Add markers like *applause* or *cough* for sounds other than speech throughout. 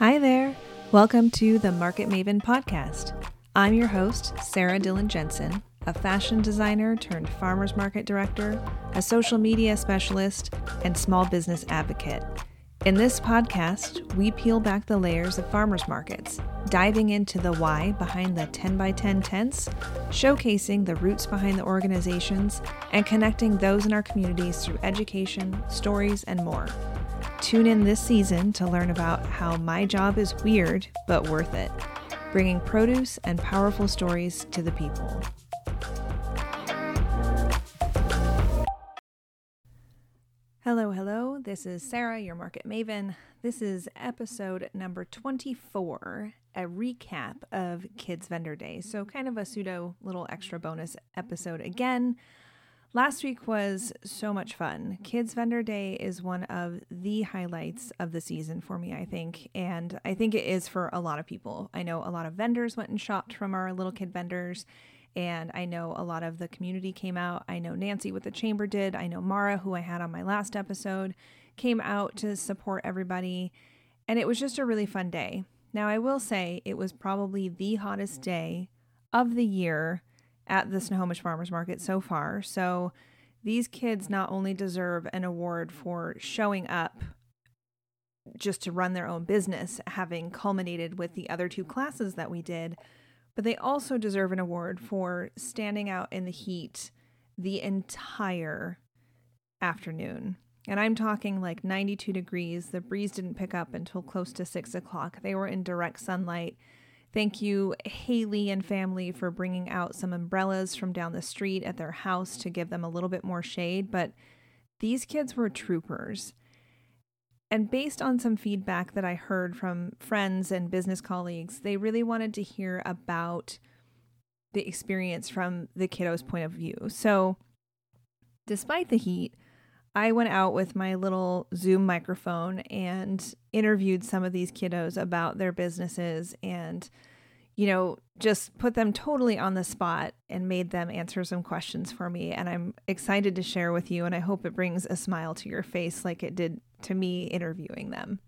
Hi there. Welcome to the Market Maven podcast. I'm your host, Sarah Dillon Jensen, a fashion designer turned farmers market director, a social media specialist, and small business advocate. In this podcast, we peel back the layers of farmers markets, diving into the why behind the 10 by 10 tents, showcasing the roots behind the organizations, and connecting those in our communities through education, stories, and more. Tune in this season to learn about how my job is weird but worth it, bringing produce and powerful stories to the people. Hello, hello. This is Sarah, your market maven. This is episode number 24, a recap of Kids Vendor Day. So, kind of a pseudo little extra bonus episode again. Last week was so much fun. Kids Vendor Day is one of the highlights of the season for me, I think. And I think it is for a lot of people. I know a lot of vendors went and shopped from our little kid vendors and I know a lot of the community came out. I know Nancy with the chamber did. I know Mara, who I had on my last episode, came out to support everybody. And it was just a really fun day. Now, I will say it was probably the hottest day of the year at the Snohomish Farmers Market so far. So these kids not only deserve an award for showing up just to run their own business, having culminated with the other two classes that we did but they also deserve an award for standing out in the heat the entire afternoon. And I'm talking like 92 degrees. The breeze didn't pick up until close to six o'clock. They were in direct sunlight. Thank you, Haley and family, for bringing out some umbrellas from down the street at their house to give them a little bit more shade. But these kids were troopers. And based on some feedback that I heard from friends and business colleagues, they really wanted to hear about the experience from the kiddos' point of view. So, despite the heat, I went out with my little Zoom microphone and interviewed some of these kiddos about their businesses and, you know, just put them totally on the spot and made them answer some questions for me. And I'm excited to share with you. And I hope it brings a smile to your face like it did to me interviewing them.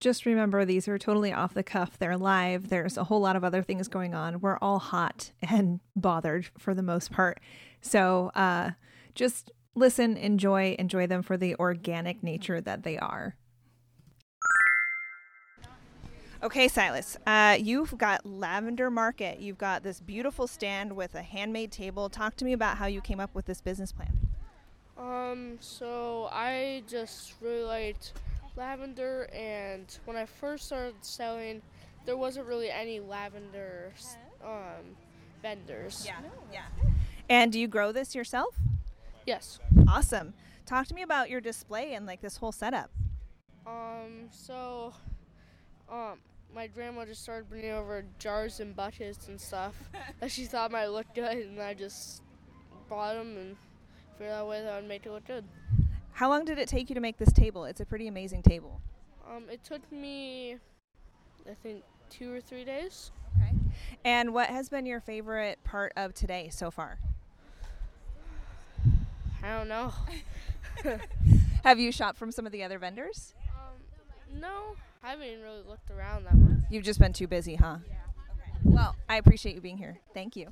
Just remember, these are totally off the cuff. They're live. There's a whole lot of other things going on. We're all hot *laughs* and bothered for the most part. So uh, just listen, enjoy, enjoy them for the organic nature that they are. Okay, Silas, uh, you've got Lavender Market. You've got this beautiful stand with a handmade table. Talk to me about how you came up with this business plan. Um, so I just really liked lavender, and when I first started selling, there wasn't really any lavender um, vendors. Yeah, yeah. And do you grow this yourself? Yes. Awesome. Talk to me about your display and like this whole setup. Um, so, um, my grandma just started bringing over jars and buckets and stuff *laughs* that she thought might look good, and I just bought them and figured out a way that would make it look good. How long did it take you to make this table? It's a pretty amazing table. Um, it took me, I think, two or three days. Okay. And what has been your favorite part of today so far? I don't know. *laughs* Have you shopped from some of the other vendors? Um, no, I haven't even really looked around that much. You've just been too busy, huh? Yeah. Okay. Well, I appreciate you being here. Thank you.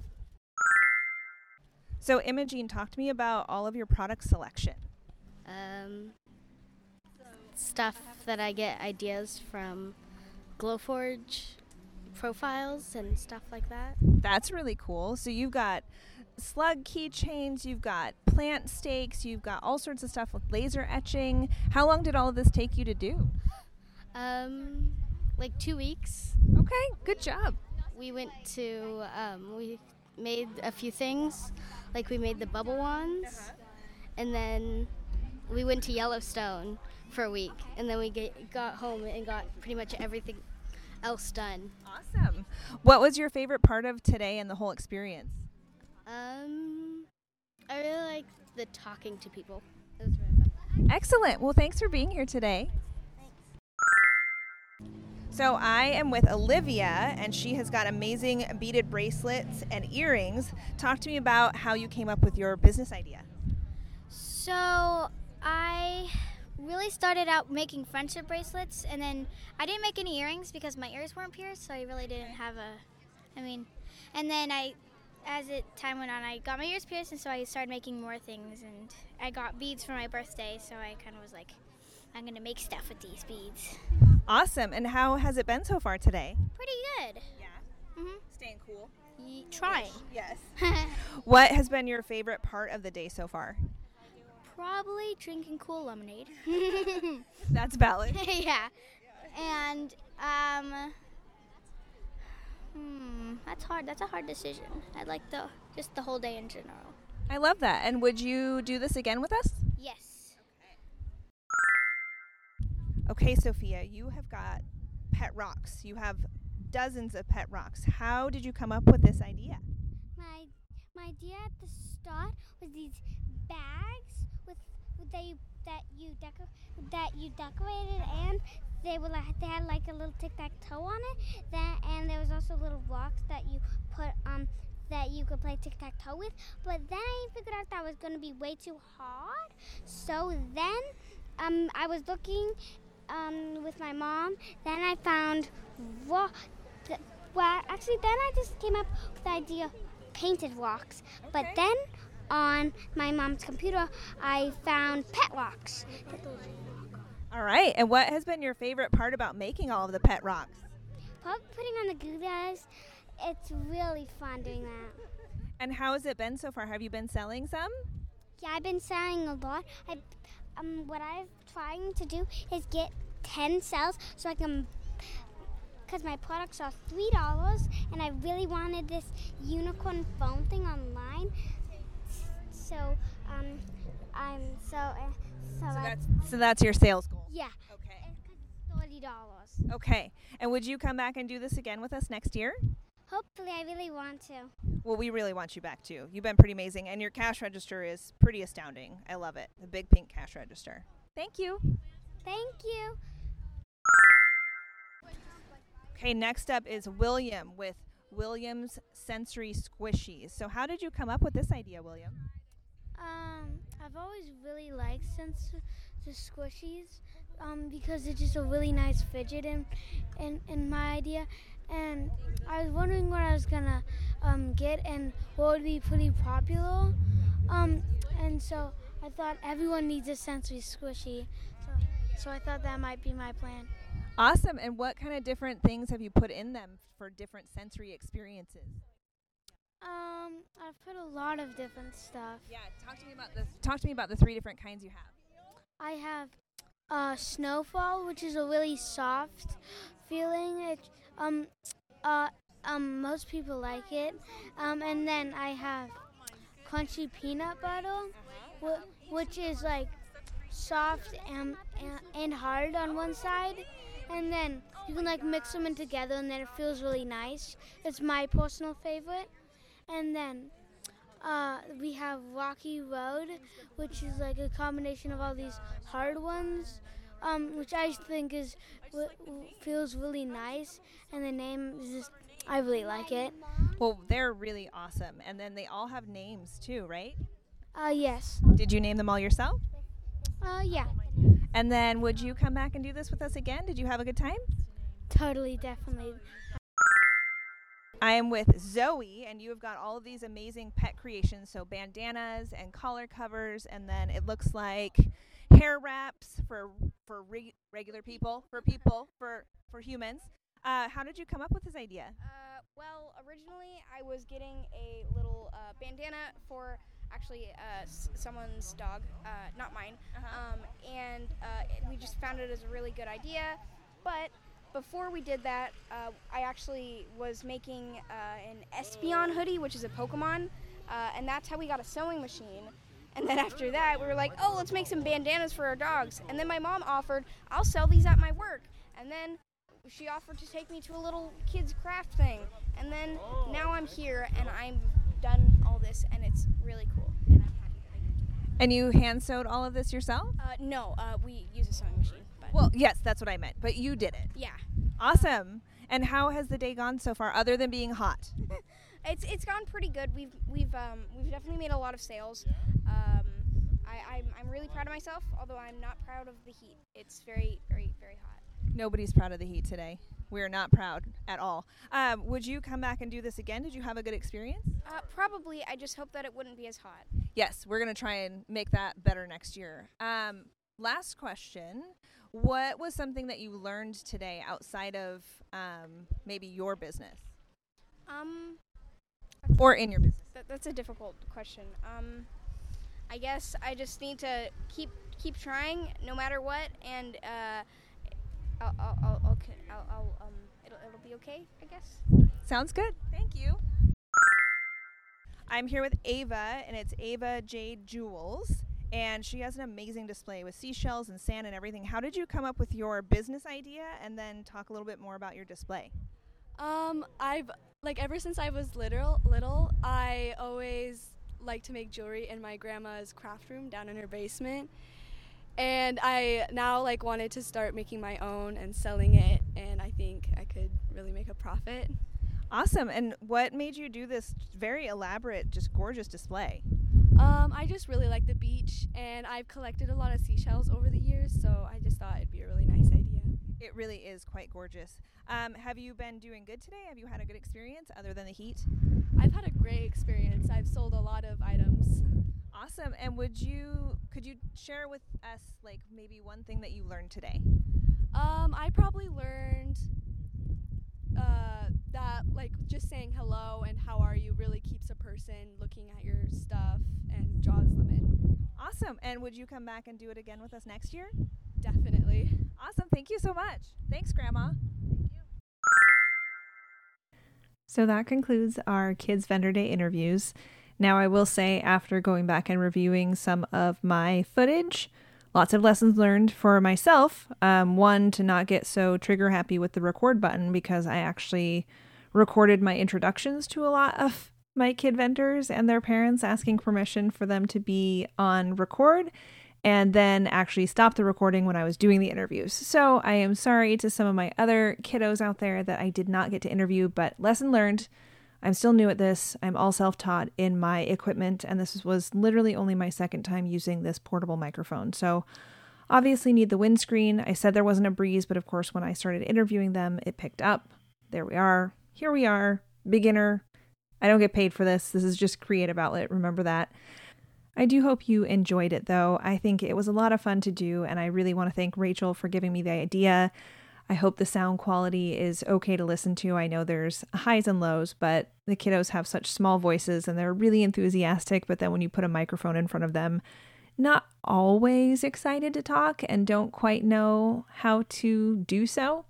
So, Imogene, talk to me about all of your product selection. Um, stuff that I get ideas from Glowforge profiles and stuff like that. That's really cool. So, you've got slug keychains, you've got plant stakes, you've got all sorts of stuff with laser etching. How long did all of this take you to do? Um, like two weeks. Okay, good job. We went to um, we made a few things. Like we made the bubble wands, uh-huh. and then we went to Yellowstone for a week, and then we get, got home and got pretty much everything else done. Awesome. What was your favorite part of today and the whole experience? Um, I really like the talking to people. Really. Excellent. Well, thanks for being here today. So I am with Olivia, and she has got amazing beaded bracelets and earrings. Talk to me about how you came up with your business idea. So I really started out making friendship bracelets, and then I didn't make any earrings because my ears weren't pierced, so I really didn't have a. I mean, and then I, as it time went on, I got my ears pierced, and so I started making more things, and I got beads for my birthday, so I kind of was like, I'm gonna make stuff with these beads. Awesome. And how has it been so far today? Pretty good. Yeah. Mhm. Staying cool. Ye- trying. Yes. *laughs* What has been your favorite part of the day so far? Probably drinking cool lemonade. *laughs* That's valid. *laughs* yeah. And um hmm, that's hard. That's a hard decision. I like the just the whole day in general. I love that. And would you do this again with us? Yes. Okay, Sophia, you have got pet rocks. You have dozens of pet rocks. How did you come up with this idea? My my idea at the start was these bags with, with that you that you deco- that you decorated and they were like they had like a little tic tac toe on it. That and there was also little rocks that you put um that you could play tic tac toe with. But then I figured out that was going to be way too hard. So then um I was looking um with my mom. Then I found rock. Well, actually, then I just came up with the idea of painted rocks. But then on my mom's computer, I found pet rocks. All right. And what has been your favorite part about making all of the pet rocks? Put- Putting on the glue guys, it's really fun doing that. And how has it been so far? Have you been selling some? Yeah, I've been selling a lot. I, um, what I'm trying to do is get 10 cells so I can, because my products are $3 and I really wanted this unicorn phone thing online. So, um, I'm so, uh, so, So that's so that's your sales goal. yeah, Okay. it's $30. Okay. And would you come back and do this again with us next year? Hopefully, I really want to. Well, we really want you back too. You've been pretty amazing, and your cash register is pretty astounding. I love it. The big pink cash register. Thank you. Thank you. Okay, next up is William with Williams Sensory Squishies. So, how did you come up with this idea, William? Um, I've always really liked sense the squishies, um, because it's just a really nice fidget in, in, in my idea. And I was wondering what I was gonna um, get and what would be pretty popular. Um, and so I thought everyone needs a sensory squishy. So, so I thought that might be my plan. Awesome. And what kind of different things have you put in them for different sensory experiences? Um, I've put a lot of different stuff. Yeah, talk to me about this. Talk to me about the three different kinds you have. I have uh, Snowfall, which is a really soft feeling. It, um, uh, um, most people like it. Um, and then I have Crunchy Peanut Butter, wh- which is like soft and, and and hard on one side, and then you can like mix them in together, and then it feels really nice. It's my personal favorite. And then uh, we have Rocky Road, which is like a combination of all these hard ones, um, which I think is w- w- feels really nice, and the name is just I really like it. Well, they're really awesome. And then they all have names too, right? Uh, yes. Did you name them all yourself? Uh, yeah. And then would you come back and do this with us again? Did you have a good time? Totally, definitely. I am with Zoe, and you have got all of these amazing pet creations. So, bandanas and collar covers, and then it looks like hair wraps for for re- regular people, for people, for for humans. Uh, how did you come up with this idea? Uh, well, originally I was getting a little uh, bandana for actually uh, s- someone's dog, uh, not mine. Um, and uh, we just found it as a really good idea. But before we did that, uh, I actually was making uh, an Espeon hoodie, which is a Pokemon, uh, and that's how we got a sewing machine. And then after that, we were like, oh, let's make some bandanas for our dogs. And then my mom offered, I'll sell these at my work. And then she offered to take me to a little kids craft thing and then now i'm here and i'm done all this and it's really cool and i'm happy And you hand sewed all of this yourself? uh, no uh, we use a sewing machine Well, yes, that's what I meant. But you did it. yeah Awesome. And how has the day gone so far, other than being hot? *laughs* it's it's gone pretty good we've we've um, we've definitely made a lot of sales um, I, I'm, I'm really proud of myself, although I'm not proud of the heat. It's very, very, very hot. Nobody's proud of the heat today. We are not proud at all. Um, would you come back and do this again? Did you have a good experience? Uh, probably. I just hope that it wouldn't be as hot. Yes, we're going to try and make that better next year. Um, last question. What was something that you learned today outside of um, maybe your business Um, or in your business? that, that's a difficult question. Um, I guess I just need to keep keep trying no matter what, and uh, I'll, I'll, I'll, I'll, I'll, I'll um, it'll, it'll be okay. I guess. Sounds good. Thank you. I'm here with Ava, and it's Ava Jade Jewels, and she has an amazing display with seashells and sand and everything. How did you come up with your business idea, and then talk a little bit more about your display? Um, I've like ever since I was little, little, I always liked to make jewelry in my grandma's craft room down in her basement. And I now like wanted to start making my own and selling it, and I think I could really make a profit. Awesome. And what made you do this very elaborate, just gorgeous display? Um, I just really like the beach, and I've collected a lot of seashells over the years, so I just thought it'd be a really nice idea. It really is quite gorgeous. Um, have you been doing good today? Have you had a good experience other than the heat? I've had a great experience. I've sold a lot of items. Awesome. And would you could you share with us like maybe one thing that you learned today? Um, I probably learned uh, that like just saying hello and how are you really keeps a person looking at your stuff and draws them in. Awesome. And would you come back and do it again with us next year? Definitely. Awesome. Thank you so much. Thanks, Grandma. Thank you. So that concludes our Kids Vendor Day interviews. Now, I will say, after going back and reviewing some of my footage, lots of lessons learned for myself. Um, one, to not get so trigger happy with the record button because I actually recorded my introductions to a lot of my kid vendors and their parents asking permission for them to be on record and then actually stopped the recording when I was doing the interviews. So I am sorry to some of my other kiddos out there that I did not get to interview, but lesson learned. I'm still new at this. I'm all self taught in my equipment, and this was literally only my second time using this portable microphone. So obviously need the windscreen. I said there wasn't a breeze, but of course, when I started interviewing them, it picked up. There we are. Here we are. Beginner. I don't get paid for this. This is just creative outlet. Remember that. I do hope you enjoyed it though. I think it was a lot of fun to do, and I really want to thank Rachel for giving me the idea. I hope the sound quality is okay to listen to. I know there's highs and lows, but the kiddos have such small voices and they're really enthusiastic. But then when you put a microphone in front of them, not always excited to talk and don't quite know how to do so.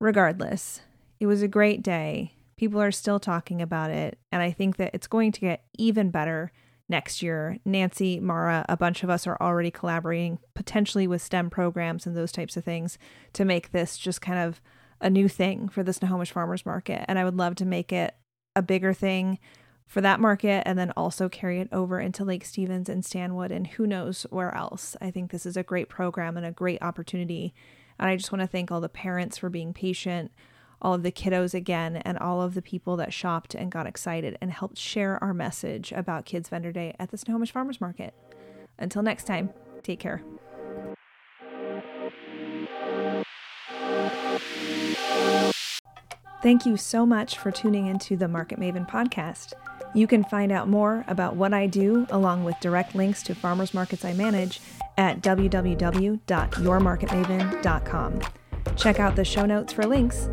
Regardless, it was a great day. People are still talking about it, and I think that it's going to get even better next year. Nancy, Mara, a bunch of us are already collaborating potentially with STEM programs and those types of things to make this just kind of a new thing for the Snohomish Farmers Market. And I would love to make it a bigger thing for that market and then also carry it over into Lake Stevens and Stanwood and who knows where else. I think this is a great program and a great opportunity. And I just want to thank all the parents for being patient all of the kiddos again and all of the people that shopped and got excited and helped share our message about Kids Vendor Day at the Snohomish Farmers Market. Until next time, take care. Thank you so much for tuning into the Market Maven podcast. You can find out more about what I do, along with direct links to farmers markets I manage, at www.yourmarketmaven.com. Check out the show notes for links